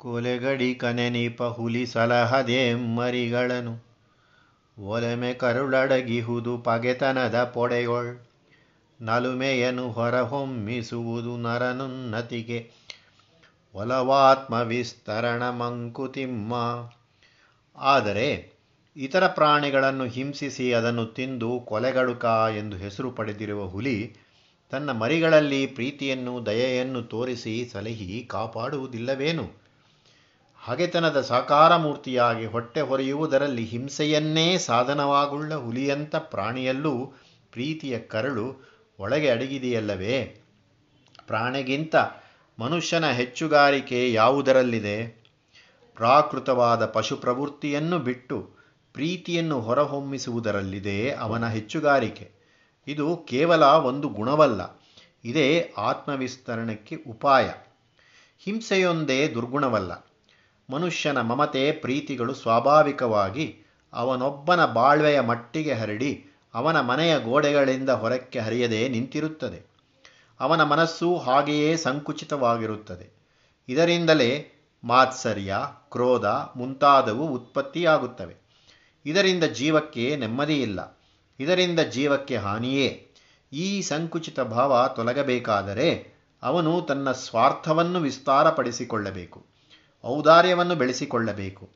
ಕೊಲೆಗಡಿ ಕನೆನೀಪ ಹುಲಿ ಸಲಹದೆ ಮರಿಗಳನು. ಒಲೆಮೆ ಕರುಳಡಗಿಹುದು ಪಗೆತನದ ಪೊಡೆಯೊಳ್ ನಲುಮೆಯನು ಹೊರಹೊಮ್ಮಿಸುವುದು ನರನುನ್ನತಿಗೆ ಒಲವಾತ್ಮ ವಿಸ್ತರಣ ಮಂಕುತಿಮ್ಮ ಆದರೆ ಇತರ ಪ್ರಾಣಿಗಳನ್ನು ಹಿಂಸಿಸಿ ಅದನ್ನು ತಿಂದು ಕೊಲೆಗಡುಕ ಎಂದು ಹೆಸರು ಪಡೆದಿರುವ ಹುಲಿ ತನ್ನ ಮರಿಗಳಲ್ಲಿ ಪ್ರೀತಿಯನ್ನು, ದಯೆಯನ್ನು ತೋರಿಸಿ ಸಲಹಿ ಕಾಪಾಡುವುದಿಲ್ಲವೇನು? ಹಗೆತನದ ಸಾಕಾರ ಮೂರ್ತಿಯಾಗಿ ಹೊಟ್ಟೆ ಹೊರೆಯುವುದರಲ್ಲಿ ಹಿಂಸೆಯನ್ನೇ ಸಾಧನವಾಗುಳ್ಳ ಹುಲಿಯಂಥ ಪ್ರಾಣಿಯಲ್ಲೂ ಪ್ರೀತಿಯ ಕರಳು ಒಳಗೆ ಅಡಗಿದೆಯಲ್ಲವೇ? ಪ್ರಾಣಿಗಿಂತ ಮನುಷ್ಯನ ಹೆಚ್ಚುಗಾರಿಕೆ ಯಾವುದರಲ್ಲಿದೆ? ಪ್ರಾಕೃತವಾದ ಪಶು ಪ್ರವೃತ್ತಿಯನ್ನು ಬಿಟ್ಟು ಪ್ರೀತಿಯನ್ನು ಹೊರಹೊಮ್ಮಿಸುವುದರಲ್ಲಿದೆ ಅವನ ಹೆಚ್ಚುಗಾರಿಕೆ. ಇದು ಕೇವಲ ಒಂದು ಗುಣವಲ್ಲ, ಇದೇ ಆತ್ಮವಿಸ್ತರಣಕ್ಕೆ ಉಪಾಯ. ಹಿಂಸೆಯೊಂದೇ ದುರ್ಗುಣವಲ್ಲ. ಮನುಷ್ಯನ ಮಮತೆ, ಪ್ರೀತಿಗಳು ಸ್ವಾಭಾವಿಕವಾಗಿ ಅವನೊಬ್ಬನ ಬಾಳ್ವೆಯ ಮಟ್ಟಿಗೆ ಹರಡಿ ಅವನ ಮನೆಯ ಗೋಡೆಗಳಿಂದ ಹೊರಕ್ಕೆ ಹರಿಯದೆ ನಿಂತಿರುತ್ತದೆ. ಅವನ ಮನಸ್ಸು ಹಾಗೆಯೇ ಸಂಕುಚಿತವಾಗಿರುತ್ತದೆ. ಇದರಿಂದಲೇ ಮಾತ್ಸರ್ಯ, ಕ್ರೋಧ ಮುಂತಾದವು ಉತ್ಪತ್ತಿಯಾಗುತ್ತವೆ. ಇದರಿಂದ ಜೀವಕ್ಕೆ ನೆಮ್ಮದಿಯಿಲ್ಲ. ಇದರಿಂದ ಜೀವಕ್ಕೆ ಹಾನಿಯೇ. ಈ ಸಂಕುಚಿತ ಭಾವ ತೊಲಗಬೇಕಾದರೆ ಅವನು ತನ್ನ ಸ್ವಾರ್ಥವನ್ನು ವಿಸ್ತಾರಪಡಿಸಿಕೊಳ್ಳಬೇಕು. ಔದಾರ್ಯವನ್ನು ಬೆಳೆಸಿಕೊಳ್ಳಬೇಕು.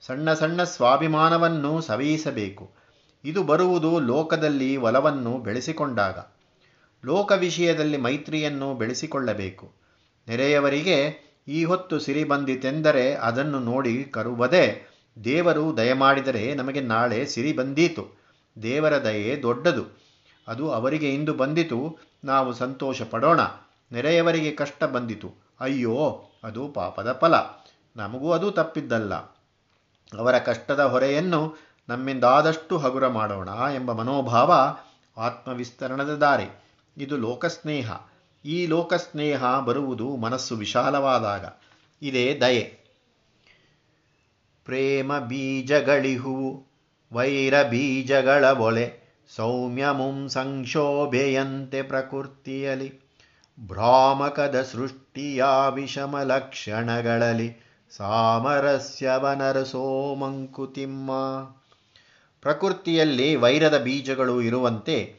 ಸಣ್ಣ ಸಣ್ಣ ಸ್ವಾಭಿಮಾನವನ್ನು ಸವೆಯಿಸಬೇಕು. ಇದು ಬರುವುದು ಲೋಕದಲ್ಲಿ ಒಲವನ್ನು ಬೆಳೆಸಿಕೊಂಡಾಗ. ಲೋಕ ವಿಷಯದಲ್ಲಿ ಮೈತ್ರಿಯನ್ನು ಬೆಳೆಸಿಕೊಳ್ಳಬೇಕು. ನೆರೆಯವರಿಗೆ ಈ ಹೊತ್ತು ಸಿರಿ ಬಂದಿತೆಂದರೆ ಅದನ್ನು ನೋಡಿ ಕರುವದೆ, ದೇವರು ದಯಮಾಡಿದರೆ ನಮಗೆ ನಾಳೆ ಸಿರಿ ಬಂದೀತು. ದೇವರ ದಯೆ ದೊಡ್ಡದು. ಅದು ಅವರಿಗೆ ಇಂದು ಬಂದಿತು, ನಾವು ಸಂತೋಷ ಪಡೋಣ ನೆರೆಯವರಿಗೆ ಕಷ್ಟ ಬಂದಿತು. ಅಯ್ಯೋ, ಅದು ಪಾಪದ ಫಲ. ನಮಗೂ ಅದು ತಪ್ಪಿದ್ದಲ್ಲ. ಅವರ ಕಷ್ಟದ ಹೊರೆಯನ್ನು ನಮ್ಮಿಂದಾದಷ್ಟು ಹಗುರ ಮಾಡೋಣ ಎಂಬ ಮನೋಭಾವ ಆತ್ಮವಿಸ್ತರಣದ ದಾರಿ. ಇದು ಲೋಕಸ್ನೇಹ. ಈ ಲೋಕಸ್ನೇಹ ಬರುವುದು ಮನಸ್ಸು ವಿಶಾಲವಾದಾಗ. ಇದೇ ದಯೆ. ಪ್ರೇಮ ಬೀಜಗಳಿಹುವು ವೈರ ಬೀಜಗಳ ಒಳೆ ಸೌಮ್ಯಮುಂ ಸಂಕ್ಷೋಭೆಯಂತೆ ಪ್ರಕೃತಿಯಲಿ ಭ್ರಾಮಕದ ಸೃಷ್ಟಿಯ ವಿಷಮ ಲಕ್ಷಣಗಳಲ್ಲಿ ಸಾಮರಸ್ಯವನರಸೋ ಮಂಕುತಿಮ್ಮ ಪ್ರಕೃತಿಯಲ್ಲಿ ವೈರದ ಬೀಜಗಳು ಇರುವಂತೆ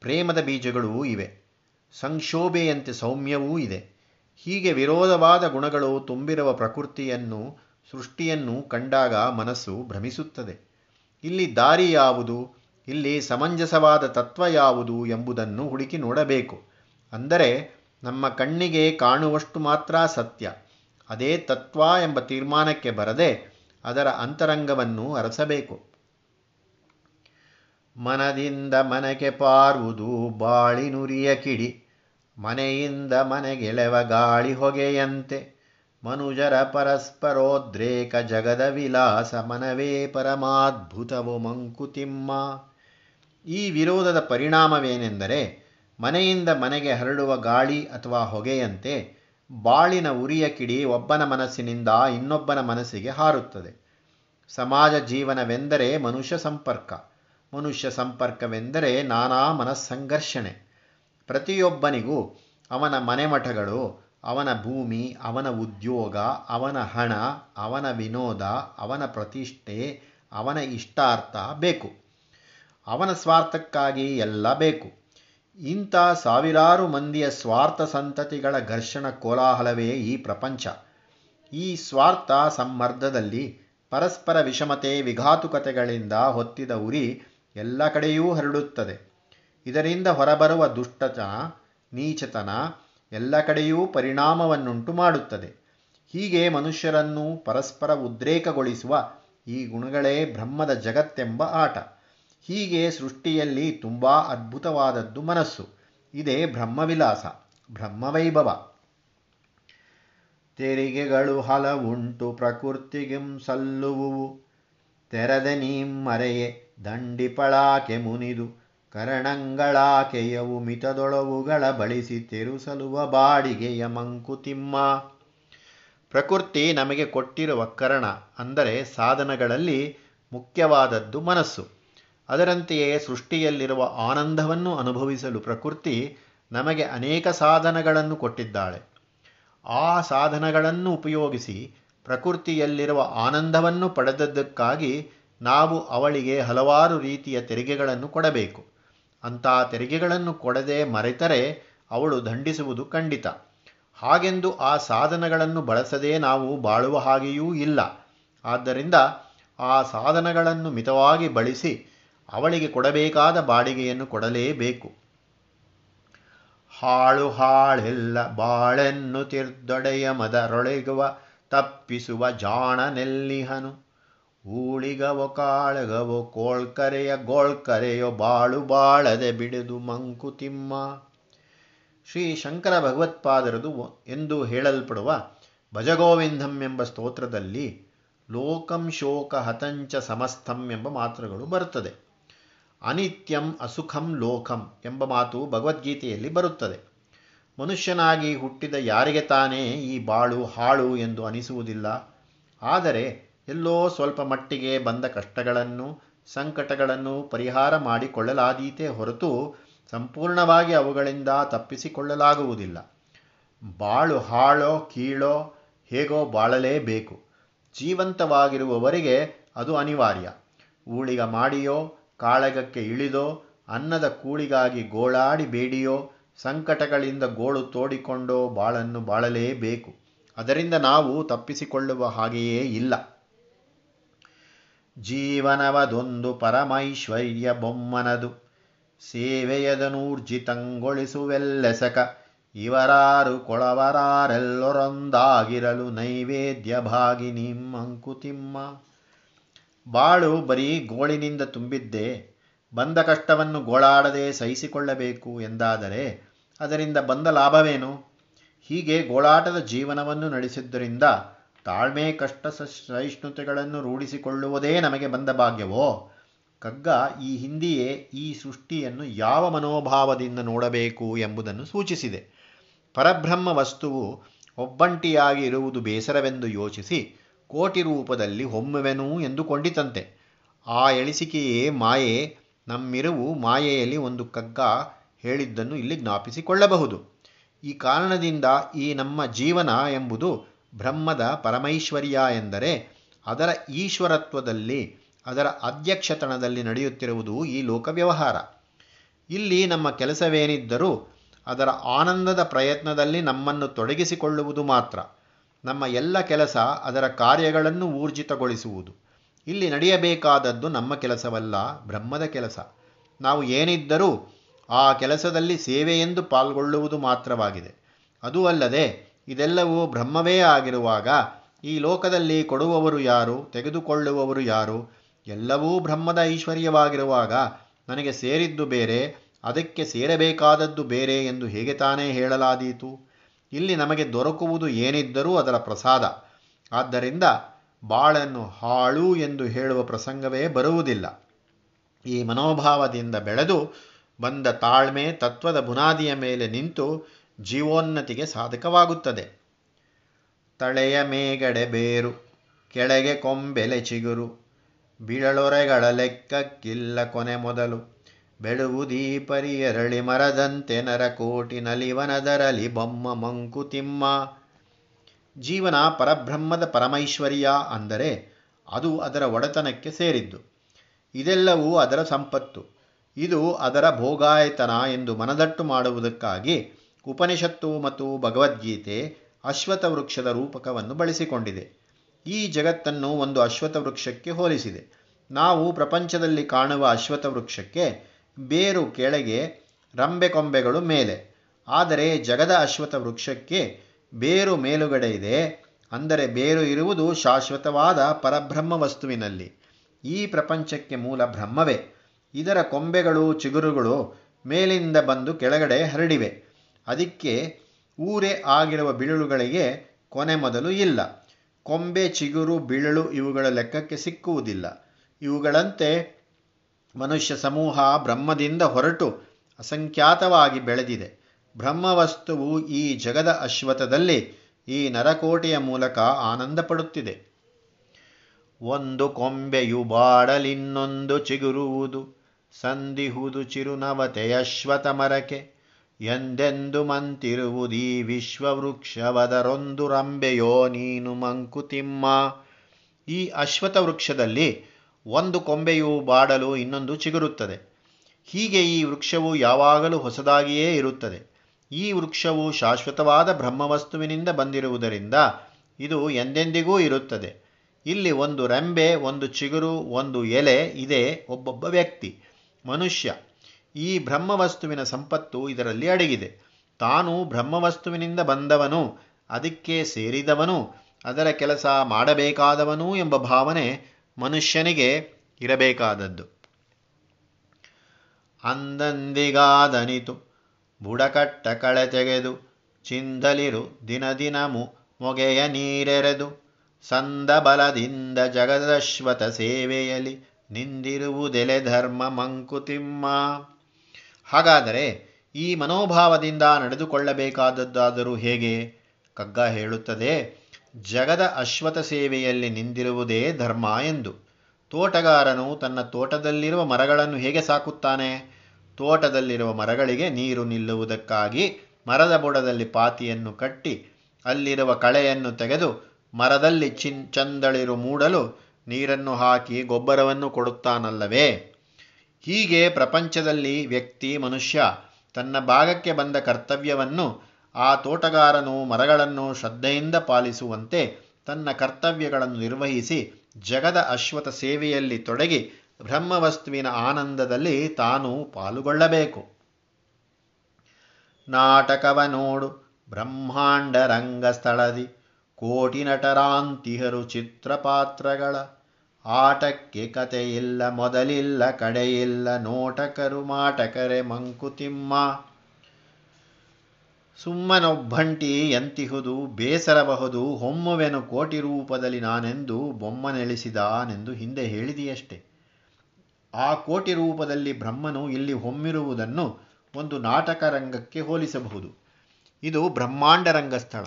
ಪ್ರೇಮದ ಬೀಜಗಳೂ ಇವೆ. ಸಂಕ್ಷೋಭೆಯಂತೆ ಸೌಮ್ಯವೂ ಇದೆ. ಹೀಗೆ ವಿರೋಧವಾದ ಗುಣಗಳು ತುಂಬಿರುವ ಪ್ರಕೃತಿಯನ್ನು, ಸೃಷ್ಟಿಯನ್ನು ಕಂಡಾಗ ಮನಸ್ಸು ಭ್ರಮಿಸುತ್ತದೆ. ಇಲ್ಲಿ ದಾರಿ ಯಾವುದು? ಇಲ್ಲಿ ಸಮಂಜಸವಾದ ತತ್ವ ಯಾವುದು ಎಂಬುದನ್ನು ಹುಡುಕಿ ನೋಡಬೇಕು. ಅಂದರೆ ನಮ್ಮ ಕಣ್ಣಿಗೆ ಕಾಣುವಷ್ಟು ಮಾತ್ರ ಸತ್ಯ. ಅದೇ ತತ್ವ ಎಂಬ ತೀರ್ಮಾನಕ್ಕೆ ಬರದೆ ಅದರ ಅಂತರಂಗವನ್ನು ಅರಸಬೇಕು. ಮನದಿಂದ ಮನೆಗೆ ಪಾರುವುದು ಬಾಳಿನುರಿಯ ಕಿಡಿ. ಮನೆಯಿಂದ ಮನೆಗೆಳೆವ ಗಾಳಿ ಹೊಗೆಯಂತೆ. ಮನುಜರ ಪರಸ್ಪರೋದ್ರೇಕ ಜಗದ ವಿಲಾಸ ಮನವೇ ಪರಮಾದ್ಭುತವು ಮಂಕುತಿಮ್ಮ. ಈ ವಿರೋಧದ ಪರಿಣಾಮವೇನೆಂದರೆ ಮನೆಯಿಂದ ಮನೆಗೆ ಹರಡುವ ಗಾಳಿ ಅಥವಾ ಹೊಗೆಯಂತೆ ಬಾಳಿನ ಉರಿಯ ಕಿಡಿ ಒಬ್ಬನ ಮನಸ್ಸಿನಿಂದ ಇನ್ನೊಬ್ಬನ ಮನಸ್ಸಿಗೆ ಹಾರುತ್ತದೆ. ಸಮಾಜ ಜೀವನವೆಂದರೆ ಮನುಷ್ಯ ಸಂಪರ್ಕ. ಮನುಷ್ಯ ಸಂಪರ್ಕವೆಂದರೆ ನಾನಾ ಮನಸ್ಸಂಘರ್ಷಣೆ. ಪ್ರತಿಯೊಬ್ಬನಿಗೂ ಅವನ ಮನೆಮಠಗಳು, ಅವನ ಭೂಮಿ, ಅವನ ಉದ್ಯೋಗ, ಅವನ ಹಣ, ಅವನ ವಿನೋದ, ಅವನ ಪ್ರತಿಷ್ಠೆ, ಅವನ ಇಷ್ಟಾರ್ಥ ಬೇಕು. ಅವನ ಸ್ವಾರ್ಥಕ್ಕಾಗಿ ಎಲ್ಲ ಬೇಕು. ಇಂಥ ಸಾವಿರಾರು ಮಂದಿಯ ಸ್ವಾರ್ಥ ಸಂತತಿಗಳ ಘರ್ಷಣ ಕೋಲಾಹಲವೇ ಈ ಪ್ರಪಂಚ. ಈ ಸ್ವಾರ್ಥ ಸಮ್ಮರ್ದದಲ್ಲಿ ಪರಸ್ಪರ ವಿಷಮತೆ, ವಿಘಾತುಕತೆಗಳಿಂದ ಹೊತ್ತಿದ ಉರಿ ಎಲ್ಲ ಕಡೆಯೂ ಹರಡುತ್ತದೆ. ಇದರಿಂದ ಹೊರಬರುವ ದುಷ್ಟತನ ನೀಚತನ ಎಲ್ಲ ಕಡೆಯೂ ಪರಿಣಾಮವನ್ನುಂಟು ಮಾಡುತ್ತದೆ. ಹೀಗೆ ಮನುಷ್ಯರನ್ನು ಪರಸ್ಪರ ಉದ್ರೇಕಗೊಳಿಸುವ ಈ ಗುಣಗಳೇ ಬ್ರಹ್ಮದ ಜಗತ್ತೆಂಬ ಆಟ. ಹೀಗೆ ಸೃಷ್ಟಿಯಲ್ಲಿ ತುಂಬ ಅದ್ಭುತವಾದದ್ದು ಮನಸ್ಸು. ಇದೇ ಬ್ರಹ್ಮವಿಲಾಸ, ಬ್ರಹ್ಮವೈಭವ. ತೆರಿಗೆಗಳು ಹಲವುಂಟು, ಪ್ರಕೃತಿಗಿಂ ಸಲ್ಲುವುವು. ತೆರೆದ ನೀಮ್ಮರೆಯೆ ದಂಡಿಪಳಾಕೆ ಮುನಿದು, ಕರಣಂಗಳಾಕೆಯವು ಮಿತದೊಳವುಗಳ ಬಳಸಿ ತೆರುಸಲುವ ಬಾಡಿಗೆಯ ಮಂಕುತಿಮ್ಮ. ಪ್ರಕೃತಿ ನಮಗೆ ಕೊಟ್ಟಿರುವ ಕರಣ, ಅಂದರೆ ಸಾಧನಗಳಲ್ಲಿ ಮುಖ್ಯವಾದದ್ದು ಮನಸ್ಸು. ಅದರಂತೆಯೇ ಸೃಷ್ಟಿಯಲ್ಲಿರುವ ಆನಂದವನ್ನು ಅನುಭವಿಸಲು ಪ್ರಕೃತಿ ನಮಗೆ ಅನೇಕ ಸಾಧನಗಳನ್ನು ಕೊಟ್ಟಿದ್ದಾಳೆ. ಆ ಸಾಧನಗಳನ್ನು ಉಪಯೋಗಿಸಿ ಪ್ರಕೃತಿಯಲ್ಲಿರುವ ಆನಂದವನ್ನು ಪಡೆದದ್ದಕ್ಕಾಗಿ ನಾವು ಅವಳಿಗೆ ಹಲವಾರು ರೀತಿಯ ತೆರಿಗೆಗಳನ್ನು ಕೊಡಬೇಕು. ಅಂಥ ತೆರಿಗೆಗಳನ್ನು ಕೊಡದೆ ಮರೆತರೆ ಅವಳು ದಂಡಿಸುವುದು ಖಂಡಿತ. ಹಾಗೆಂದು ಆ ಸಾಧನಗಳನ್ನು ಬಳಸದೆ ನಾವು ಬಾಳುವ ಹಾಗೆಯೂ ಇಲ್ಲ. ಆದ್ದರಿಂದ ಆ ಸಾಧನಗಳನ್ನು ಮಿತವಾಗಿ ಬಳಸಿ ಅವಳಿಗೆ ಕೊಡಬೇಕಾದ ಬಾಡಿಗೆಯನ್ನು ಕೊಡಲೇಬೇಕು. ಹಾಳು ಹಾಳೆಲ್ಲ ಬಾಳೆನ್ನು ತಿರ್ದೊಡೆಯ ಮದರೊಳಗುವ ತಪ್ಪಿಸುವ ಜಾಣನೆಲ್ಲಿಹನು ಊಳಿಗವೋ ಕಾಳಗವೋ ಕೋಳ್ಕರೆಯ ಗೋಳ್ಕರೆಯೋ ಬಾಳು ಬಾಳದೆ ಬಿಡಿದು ಮಂಕುತಿಮ್ಮ. ಶ್ರೀ ಶಂಕರ ಭಗವತ್ಪಾದರದು ಎಂದು ಹೇಳಲ್ಪಡುವ ಭಜಗೋವಿಂದಂ ಎಂಬ ಸ್ತೋತ್ರದಲ್ಲಿ ಲೋಕಂ ಶೋಕ ಹತಂಚ ಸಮಸ್ತಂ ಎಂಬ ಮಾತುಗಳು ಬರುತ್ತದೆ. ಅನಿತ್ಯಂ ಅಸುಖಂ ಲೋಕಂ ಎಂಬ ಮಾತು ಭಗವದ್ಗೀತೆಯಲ್ಲಿ ಬರುತ್ತದೆ. ಮನುಷ್ಯನಾಗಿ ಹುಟ್ಟಿದ ಯಾರಿಗೆ ತಾನೇ ಈ ಬಾಳು ಹಾಳು ಎಂದು ಅನಿಸುವುದಿಲ್ಲ. ಆದರೆ ಎಲ್ಲೋ ಸ್ವಲ್ಪ ಮಟ್ಟಿಗೆ ಬಂದ ಕಷ್ಟಗಳನ್ನು, ಸಂಕಟಗಳನ್ನು ಪರಿಹಾರ ಮಾಡಿಕೊಳ್ಳಲಾದೀತೆ ಹೊರತು ಸಂಪೂರ್ಣವಾಗಿ ಅವುಗಳಿಂದ ತಪ್ಪಿಸಿಕೊಳ್ಳಲಾಗುವುದಿಲ್ಲ. ಬಾಳು ಹಾಳೋ ಕೀಳೋ ಹೇಗೋ ಬಾಳಲೇಬೇಕು. ಜೀವಂತವಾಗಿರುವವರಿಗೆ ಅದು ಅನಿವಾರ್ಯ. ಊಳಿಗ ಮಾಡಿಯೋ ಕಾಳಗಕ್ಕೆ ಇಳಿದೋ, ಅನ್ನದ ಕೂಳಿಗಾಗಿ ಗೋಳಾಡಿ ಬೇಡಿಯೋ, ಸಂಕಟಗಳಿಂದ ಗೋಳು ತೋಡಿಕೊಂಡೋ ಬಾಳನ್ನು ಬಾಳಲೇಬೇಕು. ಅದರಿಂದ ನಾವು ತಪ್ಪಿಸಿಕೊಳ್ಳುವ ಹಾಗೆಯೇ ಇಲ್ಲ. ಜೀವನವದೊಂದು ಪರಮೈಶ್ವರ್ಯ ಬೊಮ್ಮನದು. ಸೇವೆಯದನೂರ್ಜಿತಂಗೊಳಿಸುವೆಲ್ಲೆಸಕ ಇವರಾರು ಕೊಳವರಾರೆಲ್ಲರೊಂದಾಗಿರಲು ನೈವೇದ್ಯ ಭಾಗಿ ಮಂಕುತಿಮ್ಮ ಬಾಳು ಬರೀ ಗೋಳಿನಿಂದ ತುಂಬಿದ್ದೇ ಬಂದ ಕಷ್ಟವನ್ನು ಗೋಳಾಡದೆ ಸಹಿಸಿಕೊಳ್ಳಬೇಕು ಎಂದಾದರೆ ಅದರಿಂದ ಬಂದ ಲಾಭವೇನು? ಹೀಗೆ ಗೋಳಾಟದ ಜೀವನವನ್ನು ನಡೆಸಿದ್ದರಿಂದ ತಾಳ್ಮೆ, ಕಷ್ಟ ಸಹಿಷ್ಣುತೆಗಳನ್ನು ರೂಢಿಸಿಕೊಳ್ಳುವುದೇ ನಮಗೆ ಬಂದ ಭಾಗ್ಯವೋ? ಕಗ್ಗ ಈ ಹಿಂದಿಯೇ ಈ ಸೃಷ್ಟಿಯನ್ನು ಯಾವ ಮನೋಭಾವದಿಂದ ನೋಡಬೇಕು ಎಂಬುದನ್ನು ಸೂಚಿಸಿದೆ. ಪರಬ್ರಹ್ಮ ವಸ್ತುವು ಒಬ್ಬಂಟಿಯಾಗಿ ಇರುವುದು ಬೇಸರವೆಂದು ಯೋಚಿಸಿ ಕೋಟಿ ರೂಪದಲ್ಲಿ ಹೊಮ್ಮುವೆನು ಎಂದುಕೊಂಡಿತಂತೆ ಆ ಎಳಿಸಿಕೆಯೇ ಮಾಯೆ, ನಮ್ಮಿರುವು ಮಾಯೆಯಲ್ಲಿ ಒಂದು ಕಗ್ಗ ಹೇಳಿದ್ದನ್ನು ಇಲ್ಲಿ ಜ್ಞಾಪಿಸಿಕೊಳ್ಳಬಹುದು. ಈ ಕಾರಣದಿಂದ ಈ ನಮ್ಮ ಜೀವನ ಎಂಬುದು ಬ್ರಹ್ಮದ ಪರಮೈಶ್ವರ್ಯ ಎಂದರೆ ಅದರ ಈಶ್ವರತ್ವದಲ್ಲಿ, ಅದರ ಅಧ್ಯಕ್ಷತನದಲ್ಲಿ ನಡೆಯುತ್ತಿರುವುದು ಈ ಲೋಕ ವ್ಯವಹಾರ ಇಲ್ಲಿ ನಮ್ಮ ಕೆಲಸವೇನಿದ್ದರೂ ಅದರ ಆನಂದದ ಪ್ರಯತ್ನದಲ್ಲಿ ನಮ್ಮನ್ನು ತೊಡಗಿಸಿಕೊಳ್ಳುವುದು ಮಾತ್ರ. ನಮ್ಮ ಎಲ್ಲ ಕೆಲಸ ಅದರ ಕಾರ್ಯಗಳನ್ನು ಊರ್ಜಿತಗೊಳಿಸುವುದು. ಇಲ್ಲಿ ನಡೆಯಬೇಕಾದದ್ದು ನಮ್ಮ ಕೆಲಸವಲ್ಲ, ಬ್ರಹ್ಮದ ಕೆಲಸ. ನಾವು ಏನಿದ್ದರೂ ಆ ಕೆಲಸದಲ್ಲಿ ಸೇವೆಯೆಂದು ಪಾಲ್ಗೊಳ್ಳುವುದು ಮಾತ್ರವಾಗಿದೆ. ಅದೂ ಅಲ್ಲದೆ, ಇದೆಲ್ಲವೂ ಬ್ರಹ್ಮವೇ ಆಗಿರುವಾಗ ಈ ಲೋಕದಲ್ಲಿ ಕೊಡುವವರು ಯಾರು, ತೆಗೆದುಕೊಳ್ಳುವವರು ಯಾರು, ಎಲ್ಲವೂ ಬ್ರಹ್ಮದ ಐಶ್ವರ್ಯವಾಗಿರುವಾಗ ನನಗೆ ಸೇರಿದ್ದು ಬೇರೆ, ಅದಕ್ಕೆ ಸೇರಬೇಕಾದದ್ದು ಬೇರೆ ಎಂದು ಹೇಗೆ ತಾನೇ ಹೇಳಲಾದೀತು? ಇಲ್ಲಿ ನಮಗೆ ದೊರಕುವುದು ಏನಿದ್ದರೂ ಅದರ ಪ್ರಸಾದ. ಆದ್ದರಿಂದ ಬಾಳನ್ನು ಹಾಳು ಎಂದು ಹೇಳುವ ಪ್ರಸಂಗವೇ ಬರುವುದಿಲ್ಲ. ಈ ಮನೋಭಾವದಿಂದ ಬೆಳೆದು ಬಂದ ತಾಳ್ಮೆ ತತ್ವದ ಬುನಾದಿಯ ಮೇಲೆ ನಿಂತು ಜೀವೋನ್ನತಿಗೆ ಸಾಧಕವಾಗುತ್ತದೆ. ತಳೆಯ ಮೇಗಡೆ ಬೇರು, ಕೆಳಗೆ ಕೊಂಬೆಲೆ ಚಿಗುರು, ಬಿಳಲೊರೆಗಳ ಲೆಕ್ಕಕ್ಕಿಲ್ಲ ಕೊನೆ ಮೊದಲು. ಬೆಳುವುದೀ ಪರಿಯರಳಿ ಮರದಂತೆ ನರಕೋಟಿ ನಲಿವನದರಲಿ ಬೊಮ್ಮ ಮಂಕುತಿಮ್ಮ ಜೀವನ ಪರಬ್ರಹ್ಮದ ಪರಮೈಶ್ವರ್ಯ ಅಂದರೆ ಅದು ಅದರ ಒಡೆತನಕ್ಕೆ ಸೇರಿದ್ದು. ಇದೆಲ್ಲವೂ ಅದರ ಸಂಪತ್ತು. ಇದು ಅದರ ಭೋಗಾಯತನ ಎಂದು ಮನದಟ್ಟು ಮಾಡುವುದಕ್ಕಾಗಿ ಉಪನಿಷತ್ತು ಮತ್ತು ಭಗವದ್ಗೀತೆ ಅಶ್ವಥ ವೃಕ್ಷದ ರೂಪಕವನ್ನು ಬಳಸಿಕೊಂಡಿದೆ. ಈ ಜಗತ್ತನ್ನು ಒಂದು ಅಶ್ವಥ ವೃಕ್ಷಕ್ಕೆ ಹೋಲಿಸಿದೆ. ನಾವು ಪ್ರಪಂಚದಲ್ಲಿ ಕಾಣುವ ಅಶ್ವಥ ವೃಕ್ಷಕ್ಕೆ ಬೇರು ಕೆಳಗೆ ರಂಬೆ ಕೊಂಬೆಗಳು ಮೇಲೆ. ಆದರೆ ಜಗದ ಅಶ್ವತ ವೃಕ್ಷಕ್ಕೆ ಬೇರು ಮೇಲುಗಡೆ ಇದೆ. ಅಂದರೆ ಬೇರು ಇರುವುದು ಶಾಶ್ವತವಾದ ಪರಬ್ರಹ್ಮ ವಸ್ತುವಿನಲ್ಲಿ. ಈ ಪ್ರಪಂಚಕ್ಕೆ ಮೂಲ ಬ್ರಹ್ಮವೇ. ಇದರ ಕೊಂಬೆಗಳು, ಚಿಗುರುಗಳು ಮೇಲಿಂದ ಬಂದು ಕೆಳಗಡೆ ಹರಡಿವೆ. ಅದಕ್ಕೆ ಊರೇ ಆಗಿರುವ ಬಿಳುಳುಗಳಿಗೆ ಕೊನೆ ಮೊದಲು ಇಲ್ಲ. ಕೊಂಬೆ, ಚಿಗುರು ಬಿಳಲು ಇವುಗಳ ಲೆಕ್ಕಕ್ಕೆ ಸಿಕ್ಕುವುದಿಲ್ಲ. ಇವುಗಳಂತೆ ಮನುಷ್ಯ ಸಮೂಹ ಬ್ರಹ್ಮದಿಂದ ಹೊರಟು ಅಸಂಖ್ಯಾತವಾಗಿ ಬೆಳೆದಿದೆ. ಬ್ರಹ್ಮವಸ್ತುವು ಈ ಜಗದ ಅಶ್ವತದಲ್ಲಿ ಈ ನರಕೋಟೆಯ ಮೂಲಕ ಆನಂದ ಪಡುತ್ತಿದೆ ಒಂದು ಕೊಂಬೆಯು ಬಾಡಲಿನ್ನೊಂದು ಚಿಗುರುವುದು ಸಂದಿಹುದು ಚಿರುನವತೆಯಶ್ವತ ಮರಕೆ. ಎಂದೆಂದು ಮಂತಿರುವುದೀ ವಿಶ್ವವೃಕ್ಷವದರೊಂದು ರಂಬೆಯೋ ನೀನು ಮಂಕುತಿಮ್ಮ. ಈ ಅಶ್ವಥ ವೃಕ್ಷದಲ್ಲಿ ಒಂದು ಕೊಂಬೆಯು ಬಾಡಲು ಇನ್ನೊಂದು ಚಿಗುರುತ್ತದೆ. ಹೀಗೆ ಈ ವೃಕ್ಷವು ಯಾವಾಗಲೂ ಹೊಸದಾಗಿಯೇ ಇರುತ್ತದೆ. ಈ ವೃಕ್ಷವು ಶಾಶ್ವತವಾದ ಬ್ರಹ್ಮವಸ್ತುವಿನಿಂದ ಬಂದಿರುವುದರಿಂದ ಇದು ಎಂದೆಂದಿಗೂ ಇರುತ್ತದೆ. ಇಲ್ಲಿ ಒಂದು ರೆಂಬೆ, ಒಂದು ಚಿಗುರು, ಒಂದು ಎಲೆ ಇದೆ ಒಬ್ಬೊಬ್ಬ ವ್ಯಕ್ತಿ, ಮನುಷ್ಯ. ಈ ಬ್ರಹ್ಮವಸ್ತುವಿನ ಸಂಪತ್ತು ಇದರಲ್ಲಿ ಅಡಗಿದೆ. ತಾನು ಬ್ರಹ್ಮವಸ್ತುವಿನಿಂದ ಬಂದವನು, ಅದಕ್ಕೆ ಸೇರಿದವನು, ಅದರ ಕೆಲಸ ಮಾಡಬೇಕಾದವನು ಎಂಬ ಭಾವನೆ ಮನುಷ್ಯನಿಗೆ ಇರಬೇಕಾದದ್ದು. ಅಂದಂದಿಗಾದನಿತು, ಬುಡಕಟ್ಟ ಕಳೆ ತೆಗೆದು, ಚಿಂದಲಿರು ದಿನ ದಿನಮು ಮೊಗೆಯ ನೀರೆರೆದು ಸಂದ ಬಲದಿಂದ ಜಗದಶ್ವತ ಸೇವೆಯಲ್ಲಿ ನಿಂದಿರುವುದೆಲೆ ಧರ್ಮ ಮಂಕುತಿಮ್ಮ. ಹಾಗಾದರೆ ಈ ಮನೋಭಾವದಿಂದ ನಡೆದುಕೊಳ್ಳಬೇಕಾದದ್ದಾದರೂ ಹೇಗೆ? ಕಗ್ಗ ಹೇಳುತ್ತದೆ ಜಗದ ಅಶ್ವಥ ಸೇವೆಯಲ್ಲಿ ನಿಂದಿರುವುದೇ ಧರ್ಮ ಎಂದು. ತೋಟಗಾರನು ತನ್ನ ತೋಟದಲ್ಲಿರುವ ಮರಗಳನ್ನು ಹೇಗೆ ಸಾಕುತ್ತಾನೆ? ತೋಟದಲ್ಲಿರುವ ಮರಗಳಿಗೆ ನೀರು ನಿಲ್ಲುವುದಕ್ಕಾಗಿ ಮರದ ಬುಡದಲ್ಲಿ ಪಾತಿಯನ್ನು ಕಟ್ಟಿ ಅಲ್ಲಿರುವ ಕಳೆಯನ್ನು ತೆಗೆದು ಮರದಲ್ಲಿ ಚಿನ್, ಚಂದಳಿರು ಮೂಡಲು ನೀರನ್ನು ಹಾಕಿ ಗೊಬ್ಬರವನ್ನು ಕೊಡುತ್ತಾನಲ್ಲವೇ? ಹೀಗೆ ಪ್ರಪಂಚದಲ್ಲಿ ವ್ಯಕ್ತಿ ಮನುಷ್ಯ ತನ್ನ ಭಾಗಕ್ಕೆ ಬಂದ ಕರ್ತವ್ಯವನ್ನು ಆ ತೋಟಗಾರನು ಮರಗಳನ್ನು ಶ್ರದ್ಧೆಯಿಂದ ಪಾಲಿಸುವಂತೆ ತನ್ನ ಕರ್ತವ್ಯಗಳನ್ನು ನಿರ್ವಹಿಸಿ ಜಗದ ಅಶ್ವಥ ಸೇವೆಯಲ್ಲಿ ತೊಡಗಿ ಬ್ರಹ್ಮವಸ್ತುವಿನ ಆನಂದದಲ್ಲಿ ತಾನು ಪಾಲುಗೊಳ್ಳಬೇಕು. ನಾಟಕವ ನೋಡು, ಬ್ರಹ್ಮಾಂಡ ರಂಗಸ್ಥಳದಿ, ಕೋಟಿ ನಟರಾಂತಿಹರು ಚಿತ್ರಪಾತ್ರಗಳ. ಆಟಕ್ಕೆ ಕಥೆಯಿಲ್ಲ, ಮೊದಲಿಲ್ಲ, ಕಡೆಯಿಲ್ಲ, ನೋಟಕರು, ಮಾಟಕರೆ, ಮಂಕುತಿಮ್ಮ. ಸುಮ್ಮನೊಬ್ಬಂಟಿ ಎಂತಿಹುದು, ಬೇಸರಬಹುದು, ಹೊಮ್ಮುವೆನು ಕೋಟಿ ರೂಪದಲ್ಲಿ ನಾನೆಂದು ಬೊಮ್ಮನೆಳಿಸಿದಾನೆಂದು ಹಿಂದೆ ಹೇಳಿದೆಯಷ್ಟೆ. ಆ ಕೋಟಿ ರೂಪದಲ್ಲಿ ಬ್ರಹ್ಮನು ಇಲ್ಲಿ ಹೊಮ್ಮಿರುವುದನ್ನು ಒಂದು ನಾಟಕ ರಂಗಕ್ಕೆ ಹೋಲಿಸಬಹುದು. ಇದು ಬ್ರಹ್ಮಾಂಡ ರಂಗಸ್ಥಳ.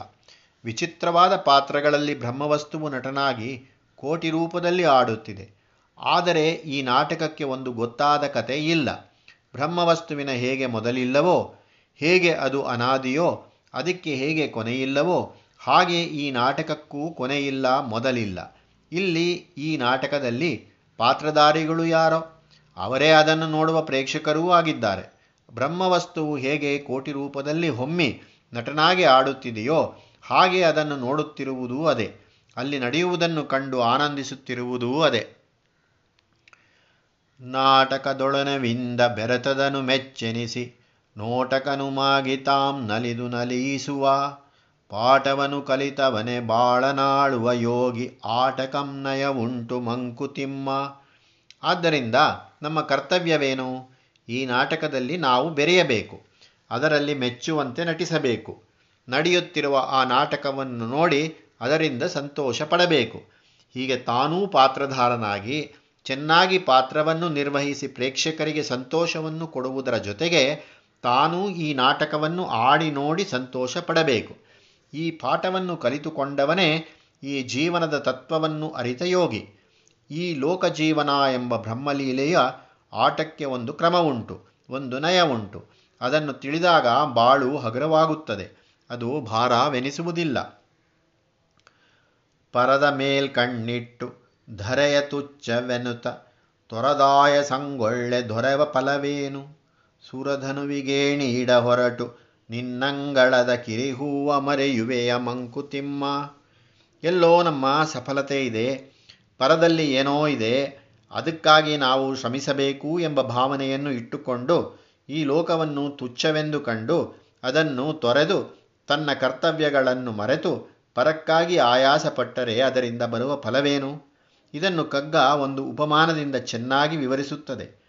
ವಿಚಿತ್ರವಾದ ಪಾತ್ರಗಳಲ್ಲಿ ಬ್ರಹ್ಮವಸ್ತುವು ನಟನಾಗಿ ಕೋಟಿ ರೂಪದಲ್ಲಿ ಆಡುತ್ತಿದೆ. ಆದರೆ ಈ ನಾಟಕಕ್ಕೆ ಒಂದು ಗೊತ್ತಾದ ಕತೆ ಇಲ್ಲ ಬ್ರಹ್ಮವಸ್ತುವಿನ ಹೇಗೆ ಮೊದಲಿಲ್ಲವೋ ಹೇಗೆ ಅದು ಅನಾದಿಯೋ, ಅದಕ್ಕೆ ಹೇಗೆ ಕೊನೆಯಿಲ್ಲವೋ, ಹಾಗೆ ಈ ನಾಟಕಕ್ಕೂ ಕೊನೆಯಿಲ್ಲ ಮೊದಲಿಲ್ಲ. ಇಲ್ಲಿ ಈ ನಾಟಕದಲ್ಲಿ ಪಾತ್ರಧಾರಿಗಳು ಯಾರೋ? ಅವರೇ ಅದನ್ನು ನೋಡುವ ಪ್ರೇಕ್ಷಕರೂ ಆಗಿದ್ದಾರೆ. ಬ್ರಹ್ಮವಸ್ತುವು ಹೇಗೆ ಕೋಟಿ ರೂಪದಲ್ಲಿ ಹೊಮ್ಮಿ ನಟನಾಗಿ ಆಡುತ್ತಿದೆಯೋ, ಹಾಗೆ ಅದನ್ನು ನೋಡುತ್ತಿರುವುದೂ ಅದೇ. ಅಲ್ಲಿ ನಡೆಯುವುದನ್ನು ಕಂಡು ಆನಂದಿಸುತ್ತಿರುವುದೂ ಅದೇ. ನಾಟಕದೊಳನವಿಂದ ಬೆರೆತದನು ಮೆಚ್ಚೆನಿಸಿ. ನೋಟಕನು ಮಾಗಿತಾಂ ನಲಿದು ನಲಿಸುವ, ಪಾಠವನು ಕಲಿತವನೆ ಬಾಳನಾಳುವ ಯೋಗಿ ಆಟಕಂನಯ ಉಂಟು ಮಂಕುತಿಮ್ಮ. ಆದ್ದರಿಂದ ನಮ್ಮ ಕರ್ತವ್ಯವೇನು? ಈ ನಾಟಕದಲ್ಲಿ ನಾವು ಬೆರೆಯಬೇಕು, ಅದರಲ್ಲಿ ಮೆಚ್ಚುವಂತೆ ನಟಿಸಬೇಕು. ನಡೆಯುತ್ತಿರುವ ಆ ನಾಟಕವನ್ನು ನೋಡಿ ಅದರಿಂದ ಸಂತೋಷ ಪಡಬೇಕು. ಹೀಗೆ ತಾನೂ ಪಾತ್ರಧಾರನಾಗಿ ಚೆನ್ನಾಗಿ ಪಾತ್ರವನ್ನು ನಿರ್ವಹಿಸಿ ಪ್ರೇಕ್ಷಕರಿಗೆ ಸಂತೋಷವನ್ನು ಕೊಡುವುದರ ಜೊತೆಗೆ ತಾನೂ ಈ ನಾಟಕವನ್ನು ಆಡಿ ನೋಡಿ ಸಂತೋಷ ಪಡಬೇಕು ಈ ಪಾಠವನ್ನು ಕಲಿತುಕೊಂಡವನೇ ಈ ಜೀವನದ ತತ್ವವನ್ನು ಅರಿತ ಯೋಗಿ. ಈ ಲೋಕಜೀವನ ಎಂಬ ಬ್ರಹ್ಮಲೀಲೆಯ ಆಟಕ್ಕೆ ಒಂದು ಕ್ರಮ ಉಂಟು, ಒಂದು ನಯ ಉಂಟು. ಅದನ್ನು ತಿಳಿದಾಗ ಬಾಳು ಹಗುರವಾಗುತ್ತದೆ. ಅದು ಭಾರವೆನಿಸುವುದಿಲ್ಲ. ಪರದ ಮೇಲ್ ಕಣ್ಣಿಟ್ಟು ಧರೆಯ ತುಚ್ಚವೆನುತ ತೊರದಾಯ ಸಂಗೊಳ್ಳೆ ದೊರೆವ ಫಲವೇನು? ಸುರಧನುವಿಗೇಣೀಡ ಹೊರಟು ನಿನ್ನಂಗಳದ ಕಿರಿಹೂವ ಮರೆಯುವೆಯ ಮಂಕುತಿಮ್ಮ. ಎಲ್ಲೋ ನಮ್ಮ ಸಫಲತೆ ಇದೆ. ಪರದಲ್ಲಿ ಏನೋ ಇದೆ. ಅದಕ್ಕಾಗಿ ನಾವು ಶ್ರಮಿಸಬೇಕು ಎಂಬ ಭಾವನೆಯನ್ನು ಇಟ್ಟುಕೊಂಡು ಈ ಲೋಕವನ್ನು ತುಚ್ಛವೆಂದು ಕಂಡು ಅದನ್ನು ತೊರೆದು ತನ್ನ ಕರ್ತವ್ಯಗಳನ್ನು ಮರೆತು ಪರಕ್ಕಾಗಿ ಆಯಾಸಪಟ್ಟರೆ ಅದರಿಂದ ಬರುವ ಫಲವೇನು? ಇದನ್ನು ಕಗ್ಗ ಒಂದು ಉಪಮಾನದಿಂದ ಚೆನ್ನಾಗಿ ವಿವರಿಸುತ್ತದೆ.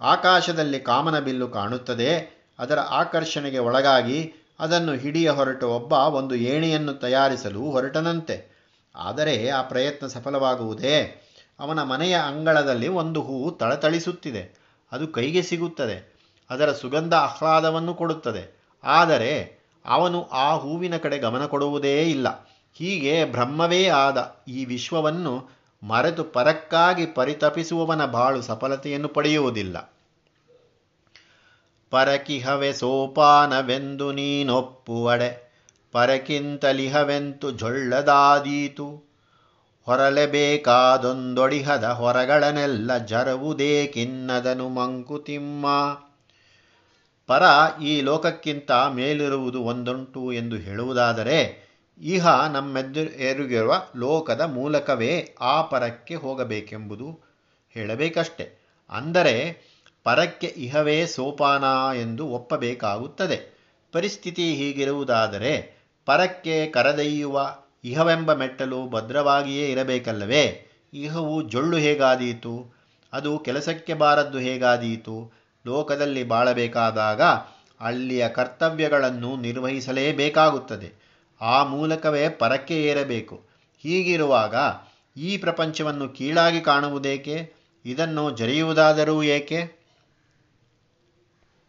ಆಕಾಶದಲ್ಲಿ ಕಾಮನ ಬಿಲ್ಲು ಕಾಣುತ್ತದೆ, ಅದರ ಆಕರ್ಷಣೆಗೆ ಒಳಗಾಗಿ ಅದನ್ನು ಹಿಡಿಯ ಹೊರಟ ಒಬ್ಬ ಒಂದು ಏಣಿಯನ್ನು ತಯಾರಿಸಲು ಹೊರಟನಂತೆ. ಆದರೆ ಆ ಪ್ರಯತ್ನ ಸಫಲವಾಗುವುದೇ? ಅವನ ಮನೆಯ ಅಂಗಳದಲ್ಲಿ ಒಂದು ಹೂವು ತಳತಳಿಸುತ್ತಿದೆ, ಅದು ಕೈಗೆ ಸಿಗುತ್ತದೆ, ಅದರ ಸುಗಂಧ ಆಹ್ಲಾದವನ್ನು ಕೊಡುತ್ತದೆ. ಆದರೆ ಅವನು ಆ ಹೂವಿನ ಕಡೆ ಗಮನ ಕೊಡುವುದೇ ಇಲ್ಲ. ಹೀಗೆ ಬ್ರಹ್ಮವೇ ಆದ ಈ ವಿಶ್ವವನ್ನು ಮರೆತು ಪರಕ್ಕಾಗಿ ಪರಿತಪಿಸುವವನ ಬಾಳು ಸಫಲತೆಯನ್ನು ಪಡೆಯುವುದಿಲ್ಲ. ಪರಕಿಹವೆ ಸೋಪಾನವೆಂದು ನೀನೊಪ್ಪುವಡೆ, ಪರಕಿಂತಲಿಹವೆಂತು ಜೊಳ್ಳದಾದೀತು. ಹೊರಲೆಬೇಕಾದೊಂದೊಡಿಹದ ಹೊರಗಳನ್ನೆಲ್ಲ ಜರವುದೇಕಿನ್ನದನು ಮಂಕುತಿಮ್ಮ. ಪರ ಈ ಲೋಕಕ್ಕಿಂತ ಮೇಲಿರುವುದು ಒಂದುಂಟು ಎಂದು ಹೇಳುವುದಾದರೆ ಇಹ ನಮ್ಮೆದುರಿಗಿರುವ ಲೋಕದ ಮೂಲಕವೇ ಆ ಪರಕ್ಕೆ ಹೋಗಬೇಕೆಂಬುದು ಹೇಳಬೇಕಷ್ಟೆ. ಅಂದರೆ ಪರಕ್ಕೆ ಇಹವೇ ಸೋಪಾನ ಎಂದು ಒಪ್ಪಬೇಕಾಗುತ್ತದೆ. ಪರಿಸ್ಥಿತಿ ಹೀಗಿರುವುದಾದರೆ ಪರಕ್ಕೆ ಕರೆದೊಯ್ಯುವ ಇಹವೆಂಬ ಮೆಟ್ಟಲು ಭದ್ರವಾಗಿಯೇ ಇರಬೇಕಲ್ಲವೇ? ಇಹವು ಜೊಳ್ಳು ಹೇಗಾದೀತು? ಅದು ಕೆಲಸಕ್ಕೆ ಬಾರದ್ದು ಹೇಗಾದೀತು? ಲೋಕದಲ್ಲಿ ಬಾಳಬೇಕಾದಾಗ ಅಲ್ಲಿಯ ಕರ್ತವ್ಯಗಳನ್ನು ನಿರ್ವಹಿಸಲೇಬೇಕಾಗುತ್ತದೆ. ಆ ಮೂಲಕವೇ ಪರಕ್ಕೆ ಏರಬೇಕು. ಹೀಗಿರುವಾಗ ಈ ಪ್ರಪಂಚವನ್ನು ಕೀಳಾಗಿ ಕಾಣುವುದೇಕೆ? ಇದನ್ನು ಜರಿಯುವುದಾದರೂ ಏಕೆ?